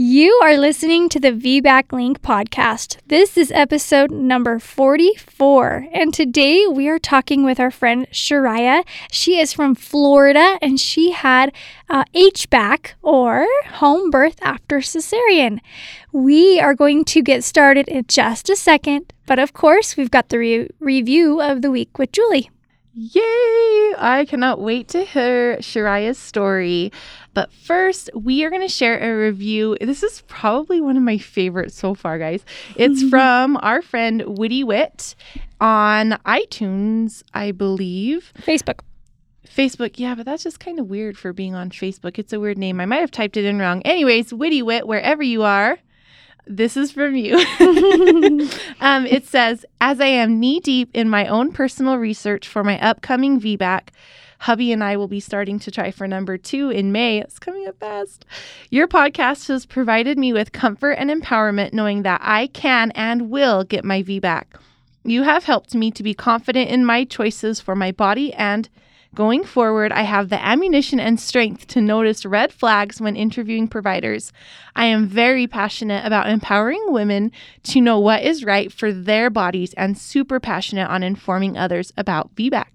You are listening to the VBAC Link podcast. This is episode number 44, and today we are talking with our friend Shiraya. She is from Florida and she had uh, HBAC or home birth after cesarean. We are going to get started in just a second, but of course, we've got the re- review of the week with Julie. Yay! I cannot wait to hear Shiraya's story. But first, we are going to share a review. This is probably one of my favorites so far, guys. It's from our friend Witty Wit on iTunes, I believe. Facebook. Facebook, yeah, but that's just kind of weird for being on Facebook. It's a weird name. I might have typed it in wrong. Anyways, Witty Wit, wherever you are, this is from you. um, it says, as I am knee deep in my own personal research for my upcoming VBAC, hubby and I will be starting to try for number two in May. It's coming up fast. Your podcast has provided me with comfort and empowerment knowing that I can and will get my VBAC. You have helped me to be confident in my choices for my body and Going forward, I have the ammunition and strength to notice red flags when interviewing providers. I am very passionate about empowering women to know what is right for their bodies and super passionate on informing others about VBAC.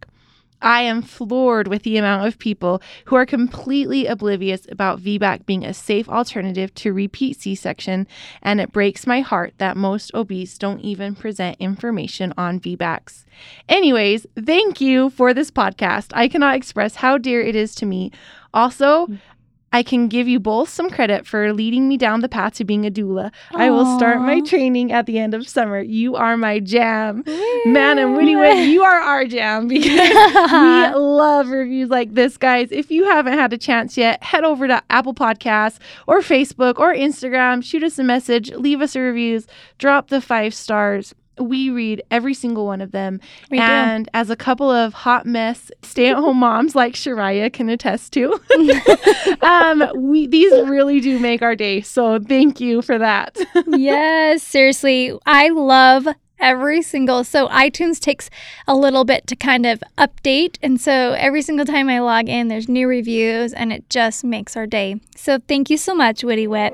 I am floored with the amount of people who are completely oblivious about VBAC being a safe alternative to repeat C section, and it breaks my heart that most OBs don't even present information on VBACs. Anyways, thank you for this podcast. I cannot express how dear it is to me. Also, I can give you both some credit for leading me down the path to being a doula. Aww. I will start my training at the end of summer. You are my jam. Man and Witty Wit, you are our jam because we love reviews like this, guys. If you haven't had a chance yet, head over to Apple Podcasts or Facebook or Instagram, shoot us a message, leave us a reviews, drop the five stars we read every single one of them. We and do. as a couple of hot mess stay at home moms like Shiraya can attest to, um, we these really do make our day. So thank you for that. yes, seriously. I love every single so iTunes takes a little bit to kind of update and so every single time I log in there's new reviews and it just makes our day. So thank you so much Witty Wit.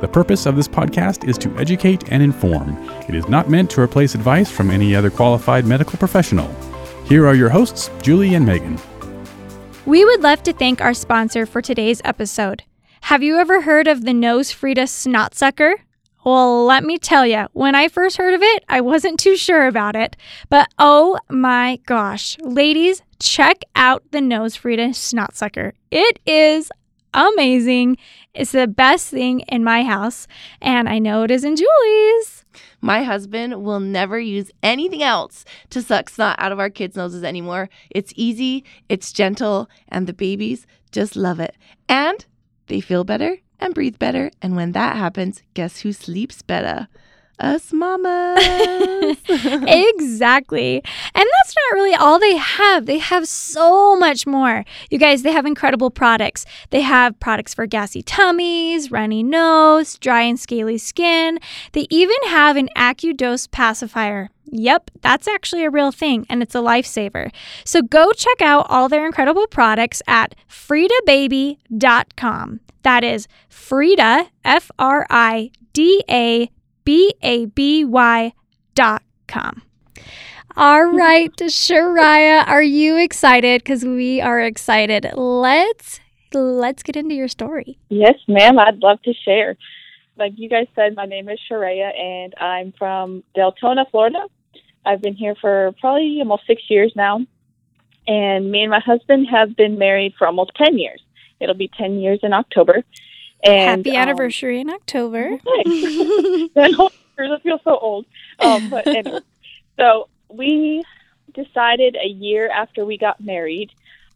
The purpose of this podcast is to educate and inform. It is not meant to replace advice from any other qualified medical professional. Here are your hosts, Julie and Meagan. We would love to thank our sponsor for today's episode. Have you ever heard of the Nose Frida Snot Sucker? Well, let me tell you, when I first heard of it, I wasn't too sure about it. But oh my gosh, ladies, check out the Nose Frida Snot Sucker. It is amazing. It's the best thing in my house, and I know it is in Julie's. My husband will never use anything else to suck snot out of our kids' noses anymore. It's easy, it's gentle, and the babies just love it. And they feel better and breathe better. And when that happens, guess who sleeps better? Us mamas. exactly. And that's not really all they have. They have so much more. You guys, they have incredible products. They have products for gassy tummies, runny nose, dry and scaly skin. They even have an AccuDose pacifier. Yep, that's actually a real thing and it's a lifesaver. So go check out all their incredible products at fridababy.com. That is Frida, F R I D A B-A-B-Y dot com. All right, Shiraya, are you excited? Because we are excited. Let's let's get into your story. Yes, ma'am. I'd love to share. Like you guys said, my name is Shiraya, and I'm from Deltona, Florida. I've been here for probably almost six years now, and me and my husband have been married for almost ten years. It'll be ten years in October. And, Happy um, anniversary um, in October. I feel so old. Um, but anyway, so we decided a year after we got married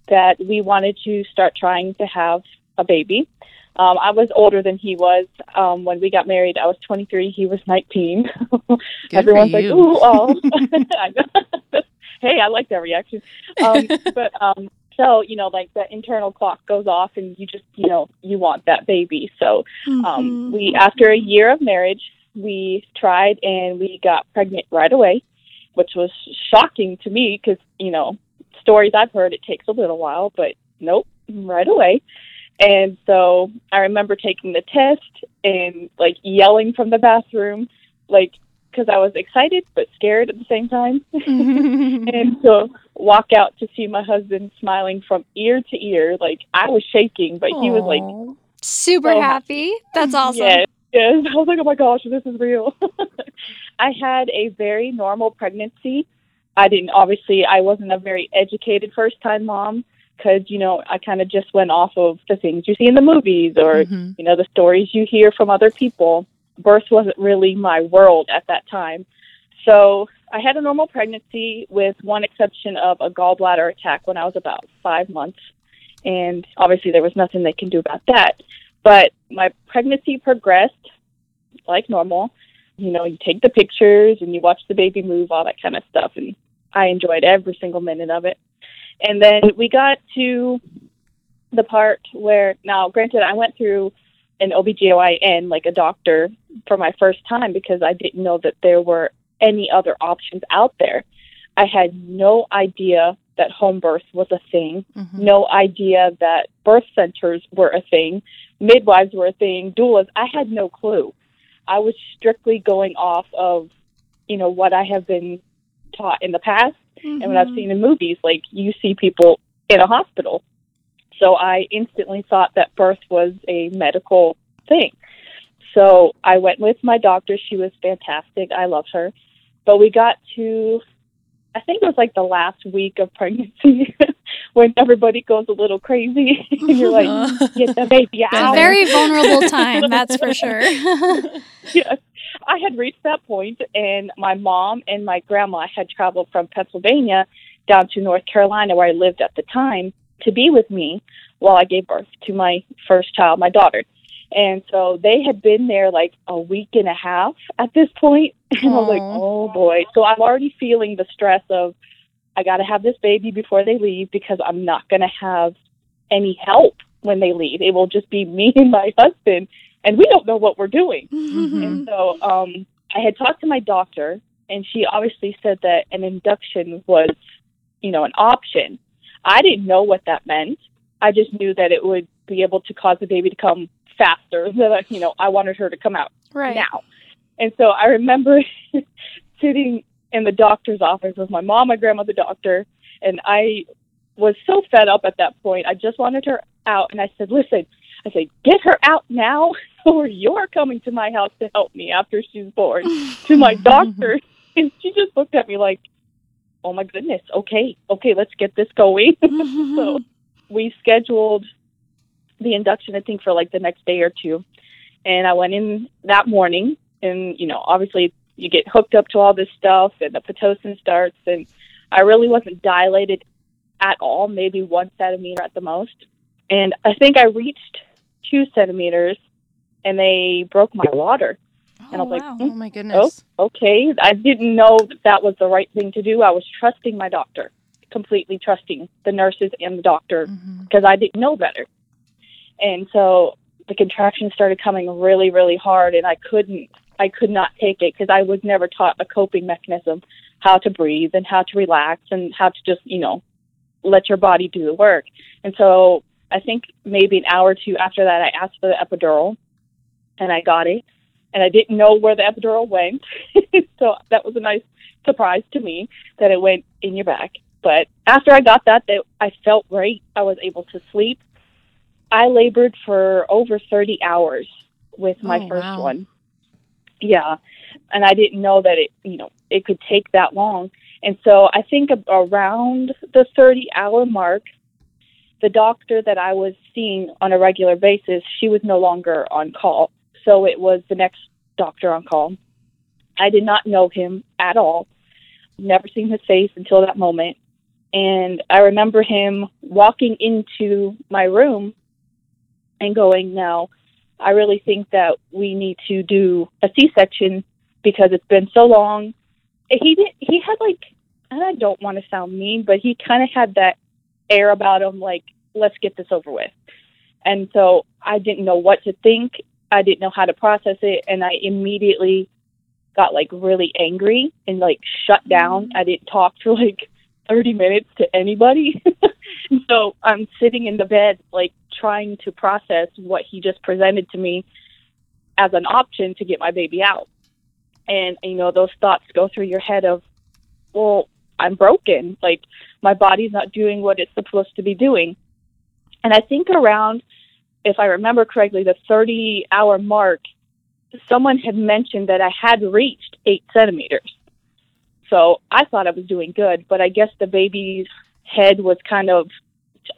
that we wanted to start trying to have a baby. Um, I was older than he was. Um, when we got married, I was 23. He was 19. Everyone's like, you. "Ooh, oh." Hey, I like that reaction. Um, but um, so you know, like the internal clock goes off, and you just you know you want that baby. So um, Mhm. we, after a year of marriage, we tried and we got pregnant right away, which was shocking to me because you know stories I've heard it takes a little while, but nope, right away. And so I remember taking the test and like yelling from the bathroom, like because I was excited but scared at the same time. and so walk out to see my husband smiling from ear to ear, like I was shaking, but he was like Super So happy. That's awesome. Yes, yes. I was like, oh my gosh, this is real. I had a very normal pregnancy. I didn't, obviously, I wasn't a very educated first time mom because, you know, I kind of just went off of the things you see in the movies or, Mhm. you know, the stories you hear from other people. Birth wasn't really my world at that time. So I had a normal pregnancy with one exception of a gallbladder attack when I was about five months. And obviously, there was nothing they can do about that. But my pregnancy progressed like normal. You know, you take the pictures and you watch the baby move, all that kind of stuff. And I enjoyed every single minute of it. And then we got to the part where, now, granted, I went through an OBGYN, like a doctor, for my first time because I didn't know that there were any other options out there. I had no idea that home birth was a thing Mhm. no idea that birth centers were a thing, midwives were a thing, doulas. I had no clue. I was strictly going off of, you know, what I have been taught in the past and what I've Mhm. seen in movies. Like you see people in a hospital. So I instantly thought that birth was a medical thing. So I went with my doctor. She was fantastic. I loved her. But we got to, I think it was like the last week of pregnancy when everybody goes a little crazy. and you're like, get the baby It's a very vulnerable time, that's for sure. yes. I had reached that point, and my mom and my grandma had traveled from Pennsylvania down to North Carolina, where I lived at the time, to be with me while I gave birth to my first child, my daughter. And so they had been there like a week and a half at this point. And I was like, oh boy. So I'm already feeling the stress of, I got to have this baby before they leave because I'm not going to have any help when they leave. It will just be me and my husband, and we don't know what we're doing. Mhm. And so um, I had talked to my doctor, and she obviously said that an induction was, you know, an option. I didn't know what that meant. I just knew that it would be able to cause the baby to come faster. That you know, I wanted her to come out Right. now. And so I remember sitting in the doctor's office with my mom, my grandma, the doctor, and I was so fed up at that point. I just wanted her out, and I said, "Listen," I said, "get her out now, or you're coming to my house to help me after she's born." to my doctor, and she just looked at me like, "Oh my goodness, okay, okay, let's get this going." so we scheduled the induction, I think, for like the next day or two. And I went in that morning, and you know, obviously, you get hooked up to all this stuff, and the pitocin starts, and I really wasn't dilated at all, maybe one centimeter at the most. And I think I reached two centimeters, and they broke my water. And I oh, was like, wow. Hmm? Oh my oh, goodness. Oh, okay. I didn't know that that was the right thing to do. I was trusting my doctor, completely trusting the nurses and the doctor mm-hmm. because I didn't know better. And so the contractions started coming really, really hard, and I couldn't, I could not take it because I was never taught a coping mechanism, how to breathe and how to relax and how to just, you know, let your body do the work. And so I think maybe an hour or two after that, I asked for the epidural, and I got it, and I didn't know where the epidural went, so that was a nice surprise to me that it went in your back. But after I got that, that I felt great. I was able to sleep. I labored for over 30 hours with my Oh, first wow. one. Yeah. And I didn't know that it, you know, it could take that long. And so I think around the 30 hour mark, the doctor that I was seeing on a regular basis, she was no longer on call. So it was the next doctor on call. I did not know him at all, never seen his face until that moment. And I remember him walking into my room and going, Now, I really think that we need to do a C-section because it's been so long. He did. He had like, and I don't want to sound mean, but he kind of had that air about him, like, let's get this over with. And so I didn't know what to think. I didn't know how to process it, and I immediately got like really angry and like shut down. Mm-hmm. I didn't talk for like 30 minutes to anybody. so I'm sitting in the bed, like trying to process what he just presented to me as an option to get my baby out. And, you know, those thoughts go through your head of, well, I'm broken. Like, my body's not doing what it's supposed to be doing. And I think around, if I remember correctly, the 30 hour mark, someone had mentioned that I had reached eight centimeters. So I thought I was doing good, but I guess the baby's head was kind of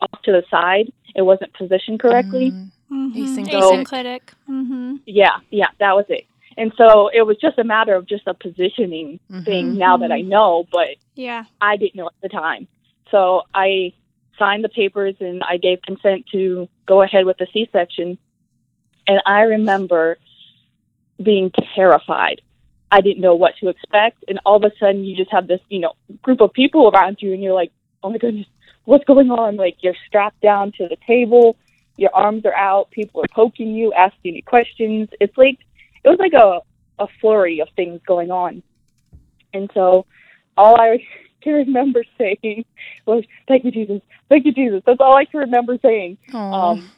off to the side. It wasn't positioned correctly. Mm. Mhm. Asynclitic. Asynclitic. Mm-hmm. Yeah, yeah, that was it. And so it was just a matter of just a positioning thing Mhm. now that I know, but Yeah. I didn't know at the time. So I signed the papers and I gave consent to go ahead with the C section. And I remember being terrified. I didn't know what to expect. And all of a sudden, you just have this, you know, group of people around you, and you're like, oh my goodness, what's going on? Like, you're strapped down to the table, your arms are out, people are poking you, asking you questions. It's like, it was like a, a flurry of things going on. And so all I can remember saying was, thank you, Jesus. Thank you, Jesus. That's all I can remember saying. Um,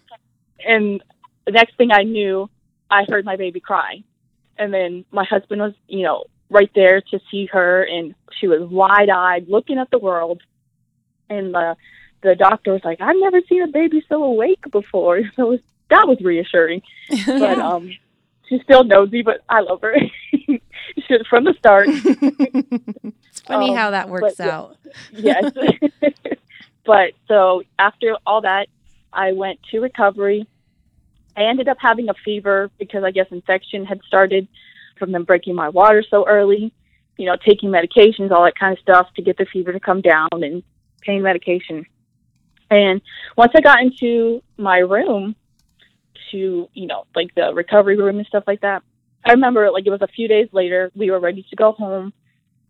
and the next thing I knew, I heard my baby cry. And then my husband was, you know, right there to see her, and she was wide eyed, looking at the world. And the the doctor was like, "I've never seen a baby so awake before." So was, that was reassuring. But um, she's still nosy, but I love her. she from the start. Funny Um, how that works but out. yes. but so after all that, I went to recovery. I ended up having a fever because I guess infection had started from them breaking my water so early. You know, taking medications, all that kind of stuff to get the fever to come down and pain medication. And once I got into my room to, you know, like the recovery room and stuff like that, I remember like it was a few days later, we were ready to go home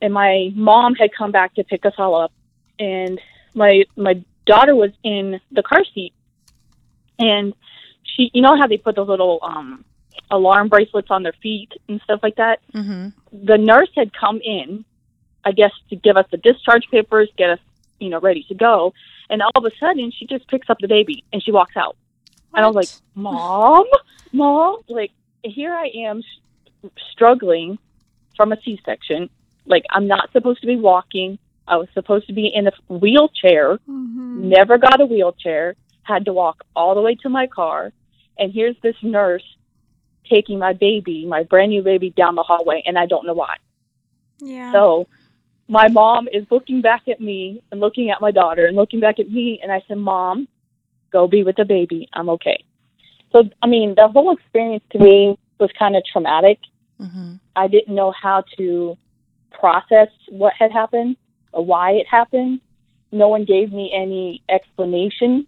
and my mom had come back to pick us all up and my my daughter was in the car seat. And she you know how they put those little um alarm bracelets on their feet and stuff like that? Hmm the nurse had come in i guess to give us the discharge papers get us you know ready to go. And all of a sudden she just picks up the baby and she walks out. And i was like mom? Mom? Like here i am struggling from a c-section like i'm not supposed to be walking i was supposed to be in a wheelchair Mm-hmm. never got a wheelchair, had to walk all the way to my car, and here's this nurse taking my baby, my brand new baby, down the hallway, and I don't know why. Yeah. So my mom is looking back at me and looking at my daughter and looking back at me, and I said, Mom, go be with the baby. I'm okay. So, I mean, the whole experience to me was kind of traumatic. hmm I didn't know how to process what had happened or why it happened. No one gave me any explanation,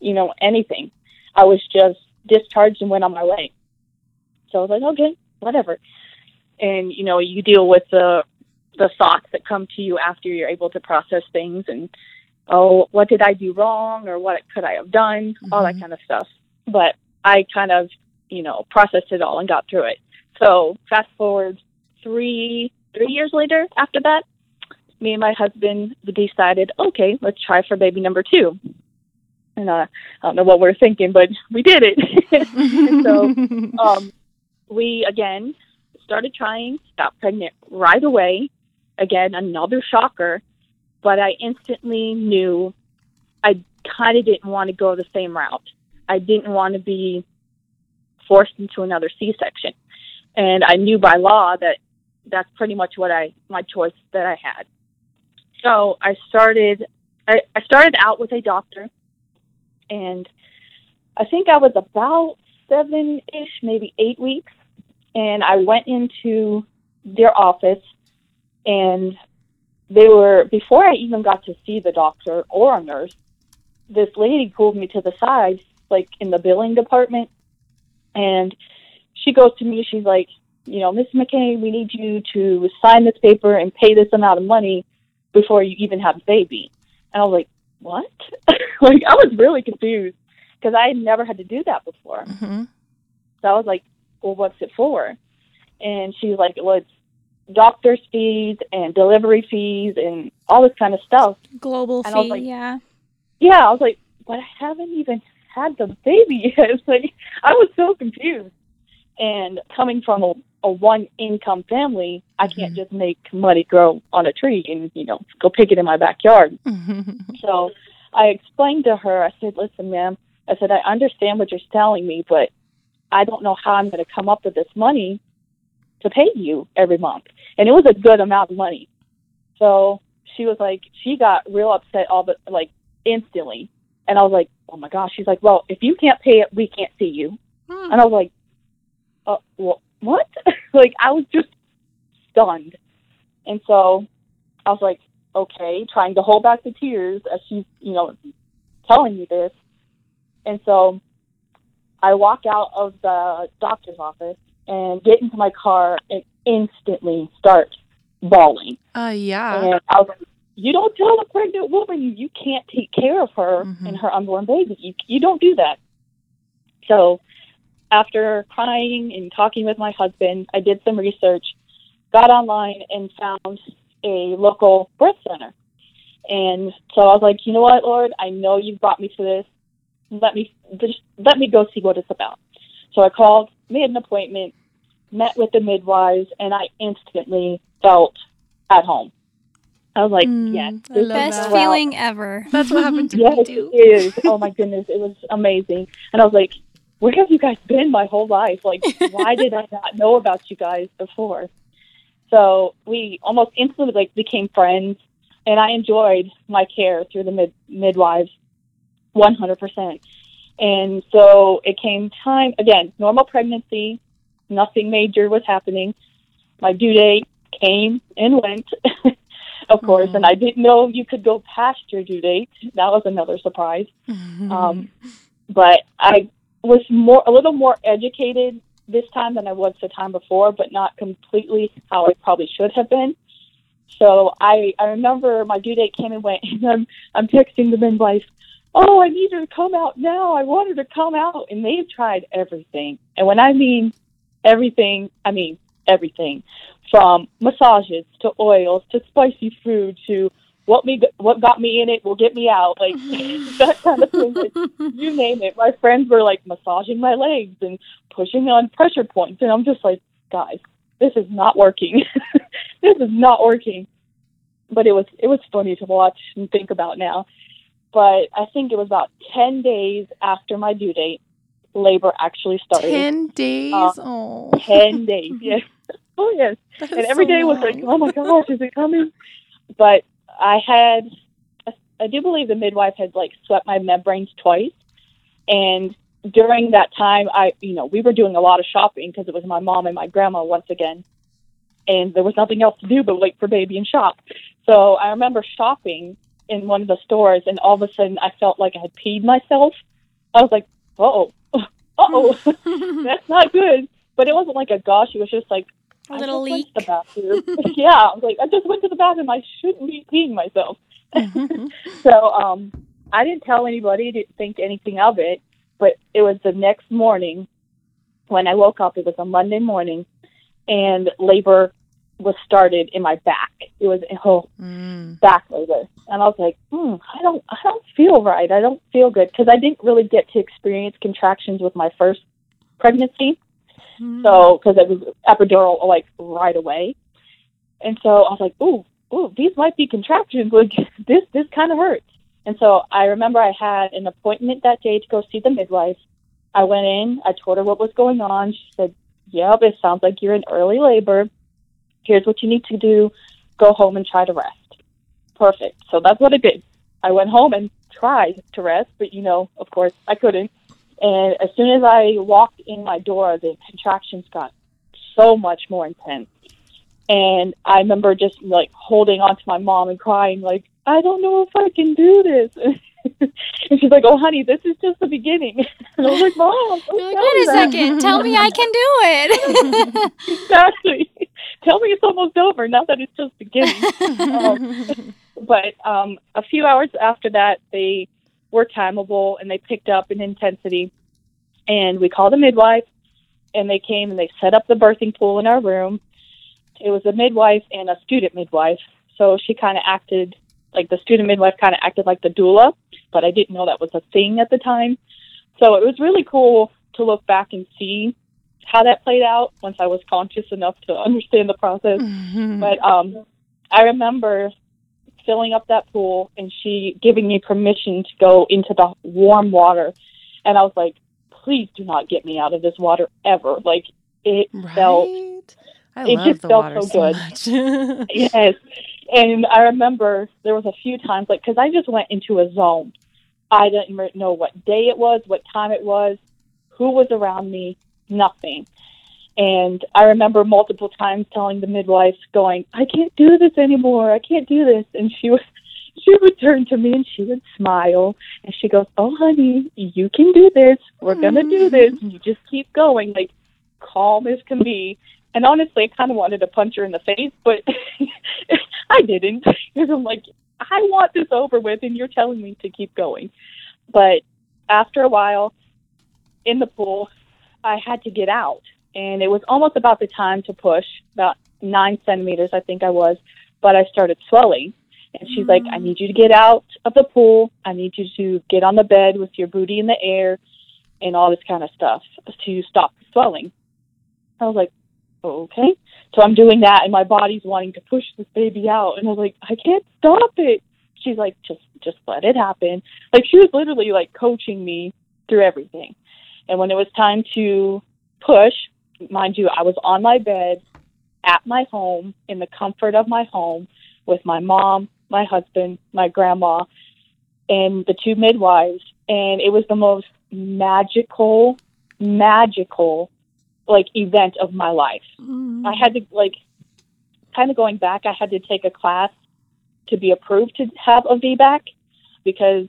you know, anything. I was just discharged and went on my way. So I was like, okay, whatever. And you know, you deal with the the thoughts that come to you after you're able to process things and oh, what did I do wrong or what could I have done, all that Mhm. kind of stuff. But I kind of, you know, processed it all and got through it. So fast forward three three years later after that, me and my husband decided, okay, let's try for baby number two. And uh, I don't know what we are thinking, but we did it. so um, we again started trying, got pregnant right away. Again, another shocker, but I instantly knew I kind of didn't want to go the same route. I didn't want to be forced into another C-section, and I knew by law that that's pretty much what I my choice that I had. So I started. I, I started out with a doctor, and I think I was about seven ish, maybe eight weeks, and I went into their office, and they were before I even got to see the doctor or a nurse. This lady pulled me to the side like in the billing department. And she goes to me, she's like, you know, Miss McKay, we need you to sign this paper and pay this amount of money before you even have a baby. And I was like, what? like, I was really confused because I had never had to do that before. Mm-hmm. So I was like, well, what's it for? And she was like, well, it's doctor's fees and delivery fees and all this kind of stuff. Global And fee, like- yeah. Yeah, I was like, but I haven't even had the baby yet. like, I was so confused. And coming from a, a one income family, I can't Mhm. just make money grow on a tree and, you know, go pick it in my backyard. Mm-hmm. So I explained to her, I said, listen, ma'am, I said, I understand what you're telling me, but I don't know how I'm going to come up with this money to pay you every month. And it was a good amount of money. So she was like, she got real upset all but like instantly. And I was like, oh my gosh. She's like, well, if you can't pay it, we can't see you. Hmm. And I was like, uh, wh- what? like, I was just stunned. And so I was like, okay, trying to hold back the tears as she's, you know, telling me this. And so I walk out of the doctor's office and get into my car and instantly start bawling. Uh, yeah. And I was like, you don't tell a pregnant woman you, can't take care of her Mhm. and her unborn baby. You, you don't do that. So after crying and talking with my husband, I did some research, got online and found a local birth center. And so I was like, you know what, Lord, I know you've brought me to this. Let me just let me go see what it's about. So I called, made an appointment, met with the midwives, and I instantly felt at home. I was like, Mm, yes, I this love is Best that. feeling ever. That's what happened to Yes, me too. it is. Oh my goodness, it was amazing. And I was like, where have you guys been my whole life? Like, why did I not know about you guys before? So we almost instantly like became friends, and I enjoyed my care through the mid- midwives, one hundred percent. And so it came time again, normal pregnancy, nothing major was happening. My due date came and went, of course, and I didn't know you could go past your due date. That was another surprise. Um, but I was more a little more educated this time than I was the time before, but not completely how I probably should have been. So I I remember my due date came and went, and I'm I'm texting the midwife, "Oh, I need her to come out now. I want her to come out." And they've tried everything, and when I mean everything, I mean everything, from massages to oils to spicy food to what me what got me in it will get me out, like that kind of thing. You name it. My friends were like massaging my legs and pushing on pressure points, and I'm just like, guys, this is not working. this is not working. But it was it was funny to watch and think about now. But I think it was about ten days after my due date, labor actually started. Ten days. Uh, oh, 10 days, yes. Oh yes and every so day was like, oh my gosh, is it coming? But I had, I do believe the midwife had like swept my membranes twice, and during that time, I, you know, we were doing a lot of shopping because it was my mom and my grandma once again, and there was nothing else to do but wait for baby and shop. So I remember shopping in one of the stores, and all of a sudden, I felt like I had peed myself. I was like, oh, oh, that's not good. But it wasn't like a gush. It was just like A I little leak. Went the bathroom. yeah, I was like, I just went to the bathroom. I shouldn't be peeing myself. Mhm. So um, I didn't tell anybody. Didn't think anything of it. But it was the next morning when I woke up. It was a Monday morning, and labor was started in my back. It was oh Mm. back labor, and I was like, hmm, I don't, I don't feel right. I don't feel good because I didn't really get to experience contractions with my first pregnancy. Mm-hmm. So, because it was epidural like right away, and so I was like, "Ooh, ooh, these might be contractions. Like this, this kind of hurts." And so I remember I had an appointment that day to go see the midwife. I went in. I told her what was going on. She said, "Yep, it sounds like you're in early labor. Here's what you need to do: go home and try to rest." Perfect. So that's what I did. I went home and tried to rest, but you know, of course, I couldn't. And as soon as I walked in my door, the contractions got so much more intense. And I remember just like holding on to my mom and crying, like, I don't know if I can do this. and she's like, "Oh, honey, this is just the beginning." And I was like, "Mom, like, wait a that." second. Tell me I can do it. exactly. Tell me it's almost over, not that it's just beginning. Um, but um, a few hours after that, they were timable and they picked up in intensity. And we called a midwife, and they came and they set up the birthing pool in our room. It was a midwife and a student midwife, so she kind of acted like the student midwife kind of acted like the doula, but I didn't know that was a thing at the time. So it was really cool to look back and see how that played out once I was conscious enough to understand the process. But um, I remember filling up that pool and she giving me permission to go into the warm water. And I was like, please do not get me out of this water ever. Like, it felt. I it love just the felt water so so, good. much. yes. And I remember there was a few times, like, because I just went into a zone. I didn't know what day it was, what time it was, who was around me, nothing. And I remember multiple times telling the midwife, going, "I can't do this anymore. I can't do this." And she was, she would turn to me and she would smile and she goes, "Oh, honey, you can do this. We're gonna do mm-hmm. this. You just keep going." Like calm as can be. And honestly, I kind of wanted to punch her in the face, but I didn't because I'm like, I want this over with, and you're telling me to keep going. But after a while in the pool, I had to get out, and it was almost about the time to push, about nine centimeters, I think I was, but I started swelling. And she's like, I mm. need you to get out of the pool. I need you to get on the bed with your booty in the air and all this kind of stuff to stop the swelling. I was like, okay. So I'm doing that, and my body's wanting to push this baby out, and I was like, I can't stop it. She's like, just, just let it happen. Like she was literally like coaching me through everything. And when it was time to push, mind you, I was on my bed at my home in the comfort of my home with my mom, my husband, my grandma, and the two midwives, and it was the most magical, magical like event of my life. I had to like kind of going back. I had to take a class to be approved to have a VBAC because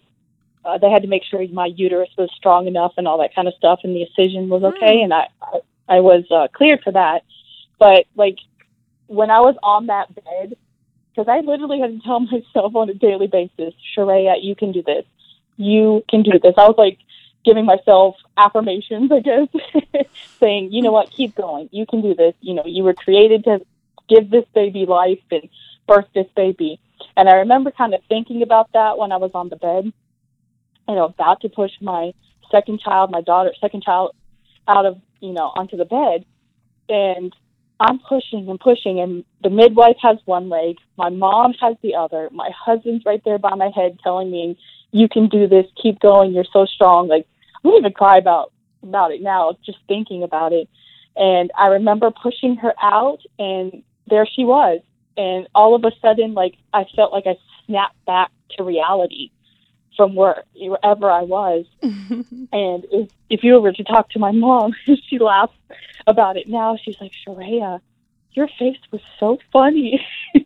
uh, they had to make sure my uterus was strong enough and all that kind of stuff, and the incision was okay, and I I, was uh, cleared for that. But like when I was on that bed, because I literally had to tell myself on a daily basis, Shiraya, you can do this. You can do this. I was like giving myself affirmations, I guess, saying, you know what, keep going. You can do this. You know, you were created to give this baby life and birth this baby. And I remember kind of thinking about that when I was on the bed, you know, about to push my second child, my daughter, second child out of, you know, onto the bed. And I'm pushing and pushing, and the midwife has one leg, my mom has the other, my husband's right there by my head telling me, "You can do this. Keep going. You're so strong." Like I'm gonna even cry about about it now, just thinking about it. And I remember pushing her out, and there she was. And all of a sudden, like I felt like I snapped back to reality from where wherever I was. And if, if you were to talk to my mom, she laughs about it now. She's like, Shiraya, your face was so funny.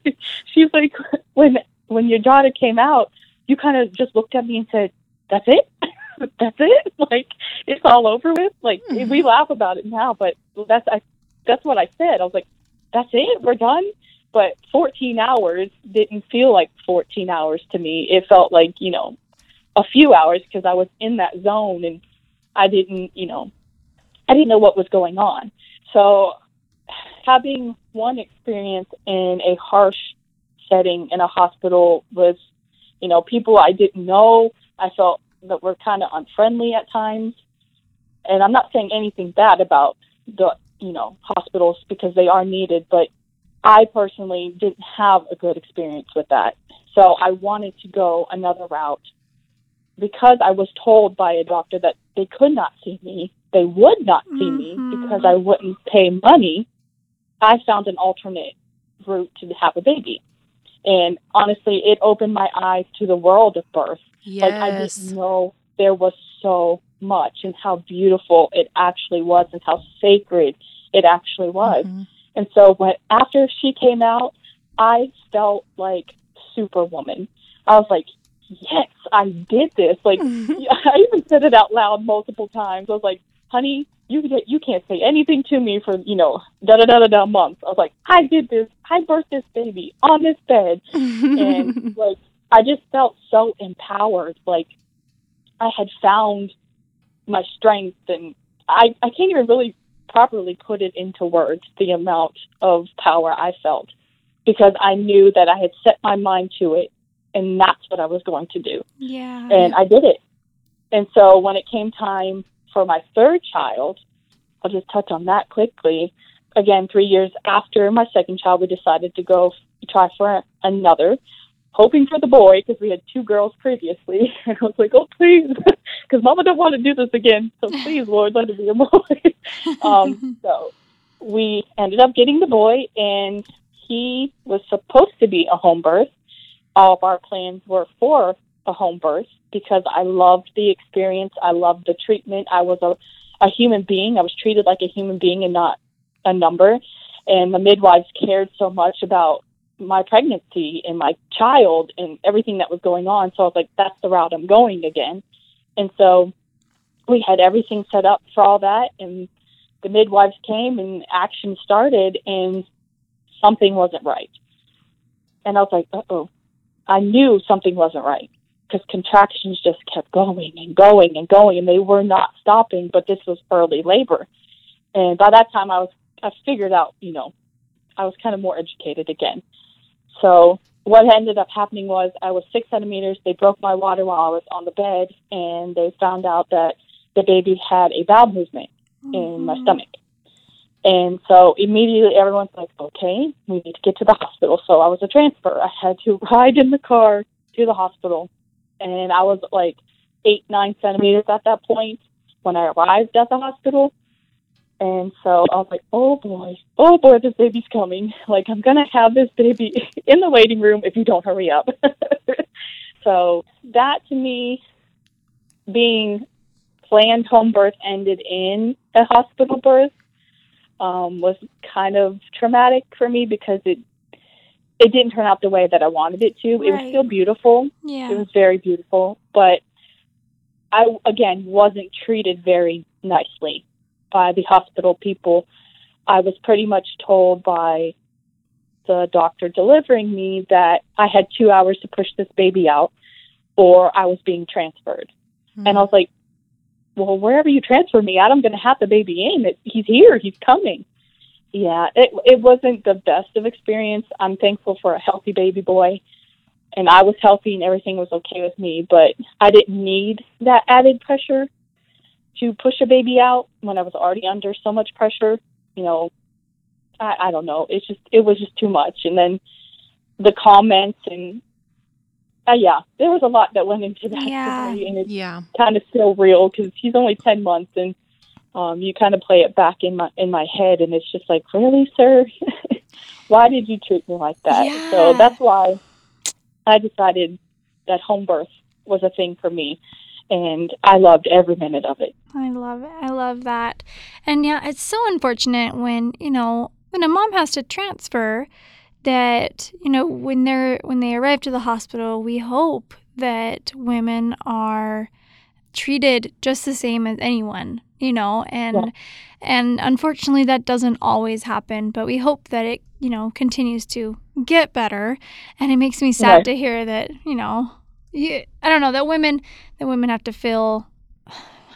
She's like, when when your daughter came out, you kind of just looked at me and said, "That's it, that's it. Like it's all over with." Like hmm. we laugh about it now, but that's I that's what I said. I was like, "That's it, we're done." But 14 hours didn't feel like 14 hours to me. It felt like you know a few hours because I was in that zone and I didn't, you know, I didn't know what was going on. So having one experience in a harsh setting in a hospital was, you know, people I didn't know. I felt that were kind of unfriendly at times. And I'm not saying anything bad about the, you know, hospitals because they are needed, but I personally didn't have a good experience with that. So I wanted to go another route because I was told by a doctor that they could not see me, they would not see me Mhm. because I wouldn't pay money. I found an alternate route to have a baby. And honestly, it opened my eyes to the world of birth. Like I yes. didn't know there was so much and how beautiful it actually was and how sacred it actually was. Mhm. And so when after she came out, I felt like superwoman. I was like, yes, I did this. Like, I even said it out loud multiple times. I was like, honey, you you can't say anything to me for you know da da da da da months. I was like, I did this. I birthed this baby on this bed, and like I just felt so empowered. Like I had found my strength, and I I can't even really properly put it into words the amount of power I felt because I knew that I had set my mind to it, and that's what I was going to do. Yeah. And I did it. And so when it came time for my third child, I'll just touch on that quickly. Again, three years after my second child, we decided to go try for another, hoping for the boy because we had two girls previously. And I was like, oh, please, because Mama don't want to do this again. So please, Lord, let it be a boy. um, so we ended up getting the boy, and he was supposed to be a home birth. All of our plans were for a home birth because I loved the experience. I loved the treatment. I was a, a human being. I was treated like a human being and not a number. And the midwives cared so much about my pregnancy and my child and everything that was going on. So I was like, that's the route I'm going again. And so we had everything set up for all that. And the midwives came and action started, and something wasn't right. And I was like, uh oh. I knew something wasn't right because contractions just kept going and going and going, and they were not stopping. But this was early labor, and by that time, I was I figured out, you know, I was kind of more educated again. So what ended up happening was I was six centimeters. They broke my water while I was on the bed, and they found out that the baby had a bowel movement mm-hmm. in my stomach. And so immediately everyone's like, okay, we need to get to the hospital. So I was a transfer. I had to ride in the car to the hospital. And I was like eight, nine centimeters at that point when I arrived at the hospital. And so I was like, oh boy, oh boy, this baby's coming. Like, I'm going to have this baby in the waiting room if you don't hurry up. so that to me, being planned home birth ended in a hospital birth um, was kind of traumatic for me because it it didn't turn out the way that I wanted it to. Right. It was still beautiful. Yeah. It was very beautiful, but I again wasn't treated very nicely by the hospital people. I was pretty much told by the doctor delivering me that I had 2 hours to push this baby out or I was being transferred. Mm-hmm. And I was like, well, wherever you transfer me out, I'm going to have the baby in. It, he's here. He's coming. Yeah, it it wasn't the best of experience. I'm thankful for a healthy baby boy, and I was healthy and everything was okay with me. But I didn't need that added pressure to push a baby out when I was already under so much pressure. You know, I, I don't know. It's just it was just too much. And then the comments and uh, yeah, there was a lot that went into that yeah. and it's yeah. kind of still real because he's only ten months, and um, you kind of play it back in my in my head, and it's just like, really, sir, why did you treat me like that? Yeah. So that's why I decided that home birth was a thing for me, and I loved every minute of it. I love it. I love that, and yeah, it's so unfortunate when you know when a mom has to transfer that you know when they're when they arrive to the hospital we hope that women are treated just the same as anyone you know and yeah. and unfortunately that doesn't always happen but we hope that it you know continues to get better and it makes me sad right. to hear that you know you, i don't know that women that women have to feel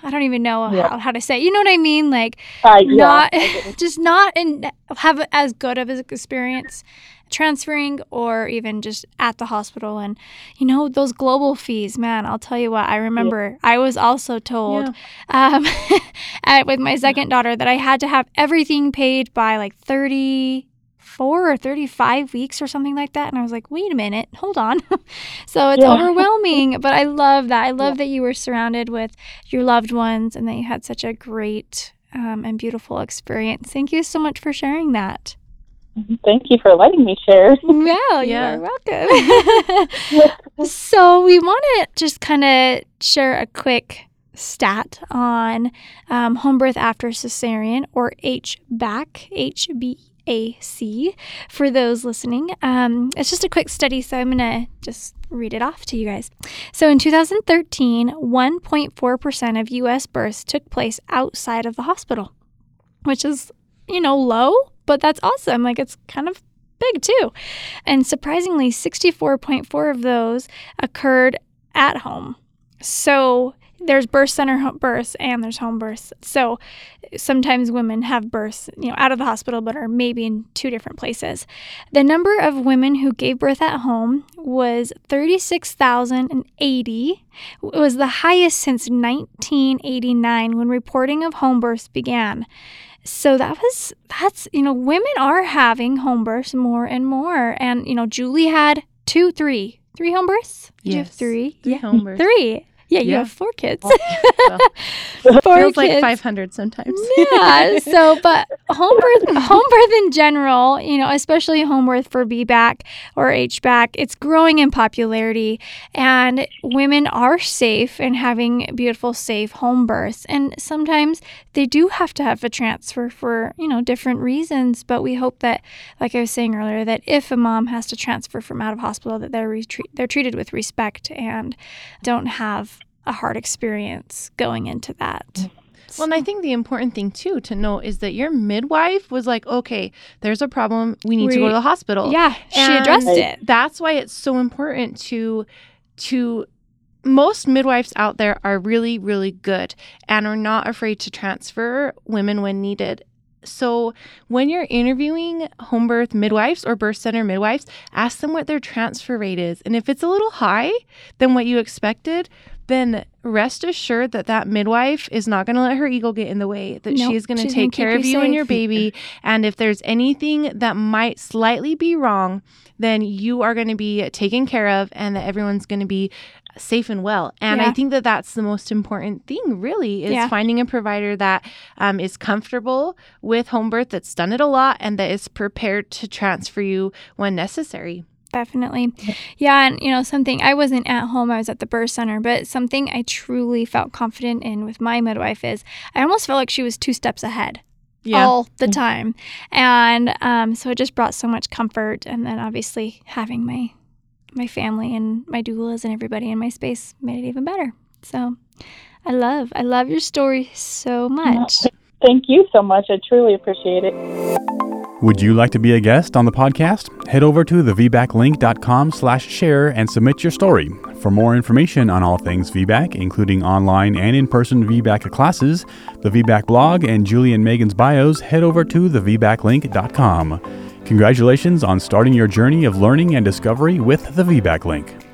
I don't even know yeah. how, how, to say. It. You know what I mean? Like uh, not just not and have as good of an experience transferring or even just at the hospital. And, you know, those global fees, man, I'll tell you what, I remember yeah. I was also told yeah. um, at, with my second daughter that I had to have everything paid by like 30 four or 35 weeks or something like that. And I was like, wait a minute, hold on. so it's yeah. overwhelming, but I love that. I love yeah. that you were surrounded with your loved ones and that you had such a great um, and beautiful experience. Thank you so much for sharing that. Thank you for letting me share. Well, yeah. you're welcome. so, we want to just kind of share a quick stat on um, home birth after cesarean or HBAC, AC for those listening. Um, it's just a quick study, so I'm going to just read it off to you guys. So in 2013, 1.4% of US births took place outside of the hospital, which is, you know, low, but that's awesome. Like it's kind of big too. And surprisingly, 64.4 of those occurred at home. So there's birth center births and there's home births. So sometimes women have births, you know, out of the hospital but are maybe in two different places. The number of women who gave birth at home was 36,080. It was the highest since 1989 when reporting of home births began. So that was that's you know women are having home births more and more and you know Julie had two three three home births. Did you have Yes. three? Three yeah. home births. Three. Yeah, you Yeah. have four kids. Well, four feels like 500 sometimes. yeah. So, but home birth, home birth in general, you know, especially home birth for VBAC or HBAC, it's growing in popularity, and women are safe in having beautiful, safe home births. And sometimes they do have to have a transfer for you know different reasons. But we hope that, like I was saying earlier, that if a mom has to transfer from out of hospital, that they're they're treated with respect and don't have a hard experience going into that. Mm. Well, and I think the important thing too to note is that your midwife was like, okay, there's a problem. We need to go to the hospital. Yeah, she addressed it. That's why it's so important to to most midwives out there are really really good and are not afraid to transfer women when needed. So when you're interviewing home birth midwives or birth center midwives, ask them what their transfer rate is. And if it's a little high than what you expected, then rest assured that that midwife is not going to let her ego get in the way that Nope, she is going to she's gonna take care keep of you you and your baby. And if there's anything that might slightly be wrong then you are going to be taken care of and that everyone's going to be safe and well. And i think that that's the most important thing really is Yeah. finding a provider that um, is comfortable with home birth that's done it a lot and that is prepared to transfer you when necessary Definitely. Yeah. And, you know, something I wasn't at home, I was at the birth center, but something I truly felt confident in with my midwife is I almost felt like she was two steps ahead all the time. And um, so it just brought so much comfort. And then obviously having my my family and my doulas and everybody in my space made it even better. So I love, I love your story so much. Thank you so much. I truly appreciate it. Would you like to be a guest on the podcast? Head over to thevbaclink.com slash share and submit your story. For more information on all things VBAC, including online and in-person VBAC classes, the VBAC blog, and Julie and Meagan's bios, head over to thevbaclink.com. Congratulations on starting your journey of learning and discovery with the VBAC Link.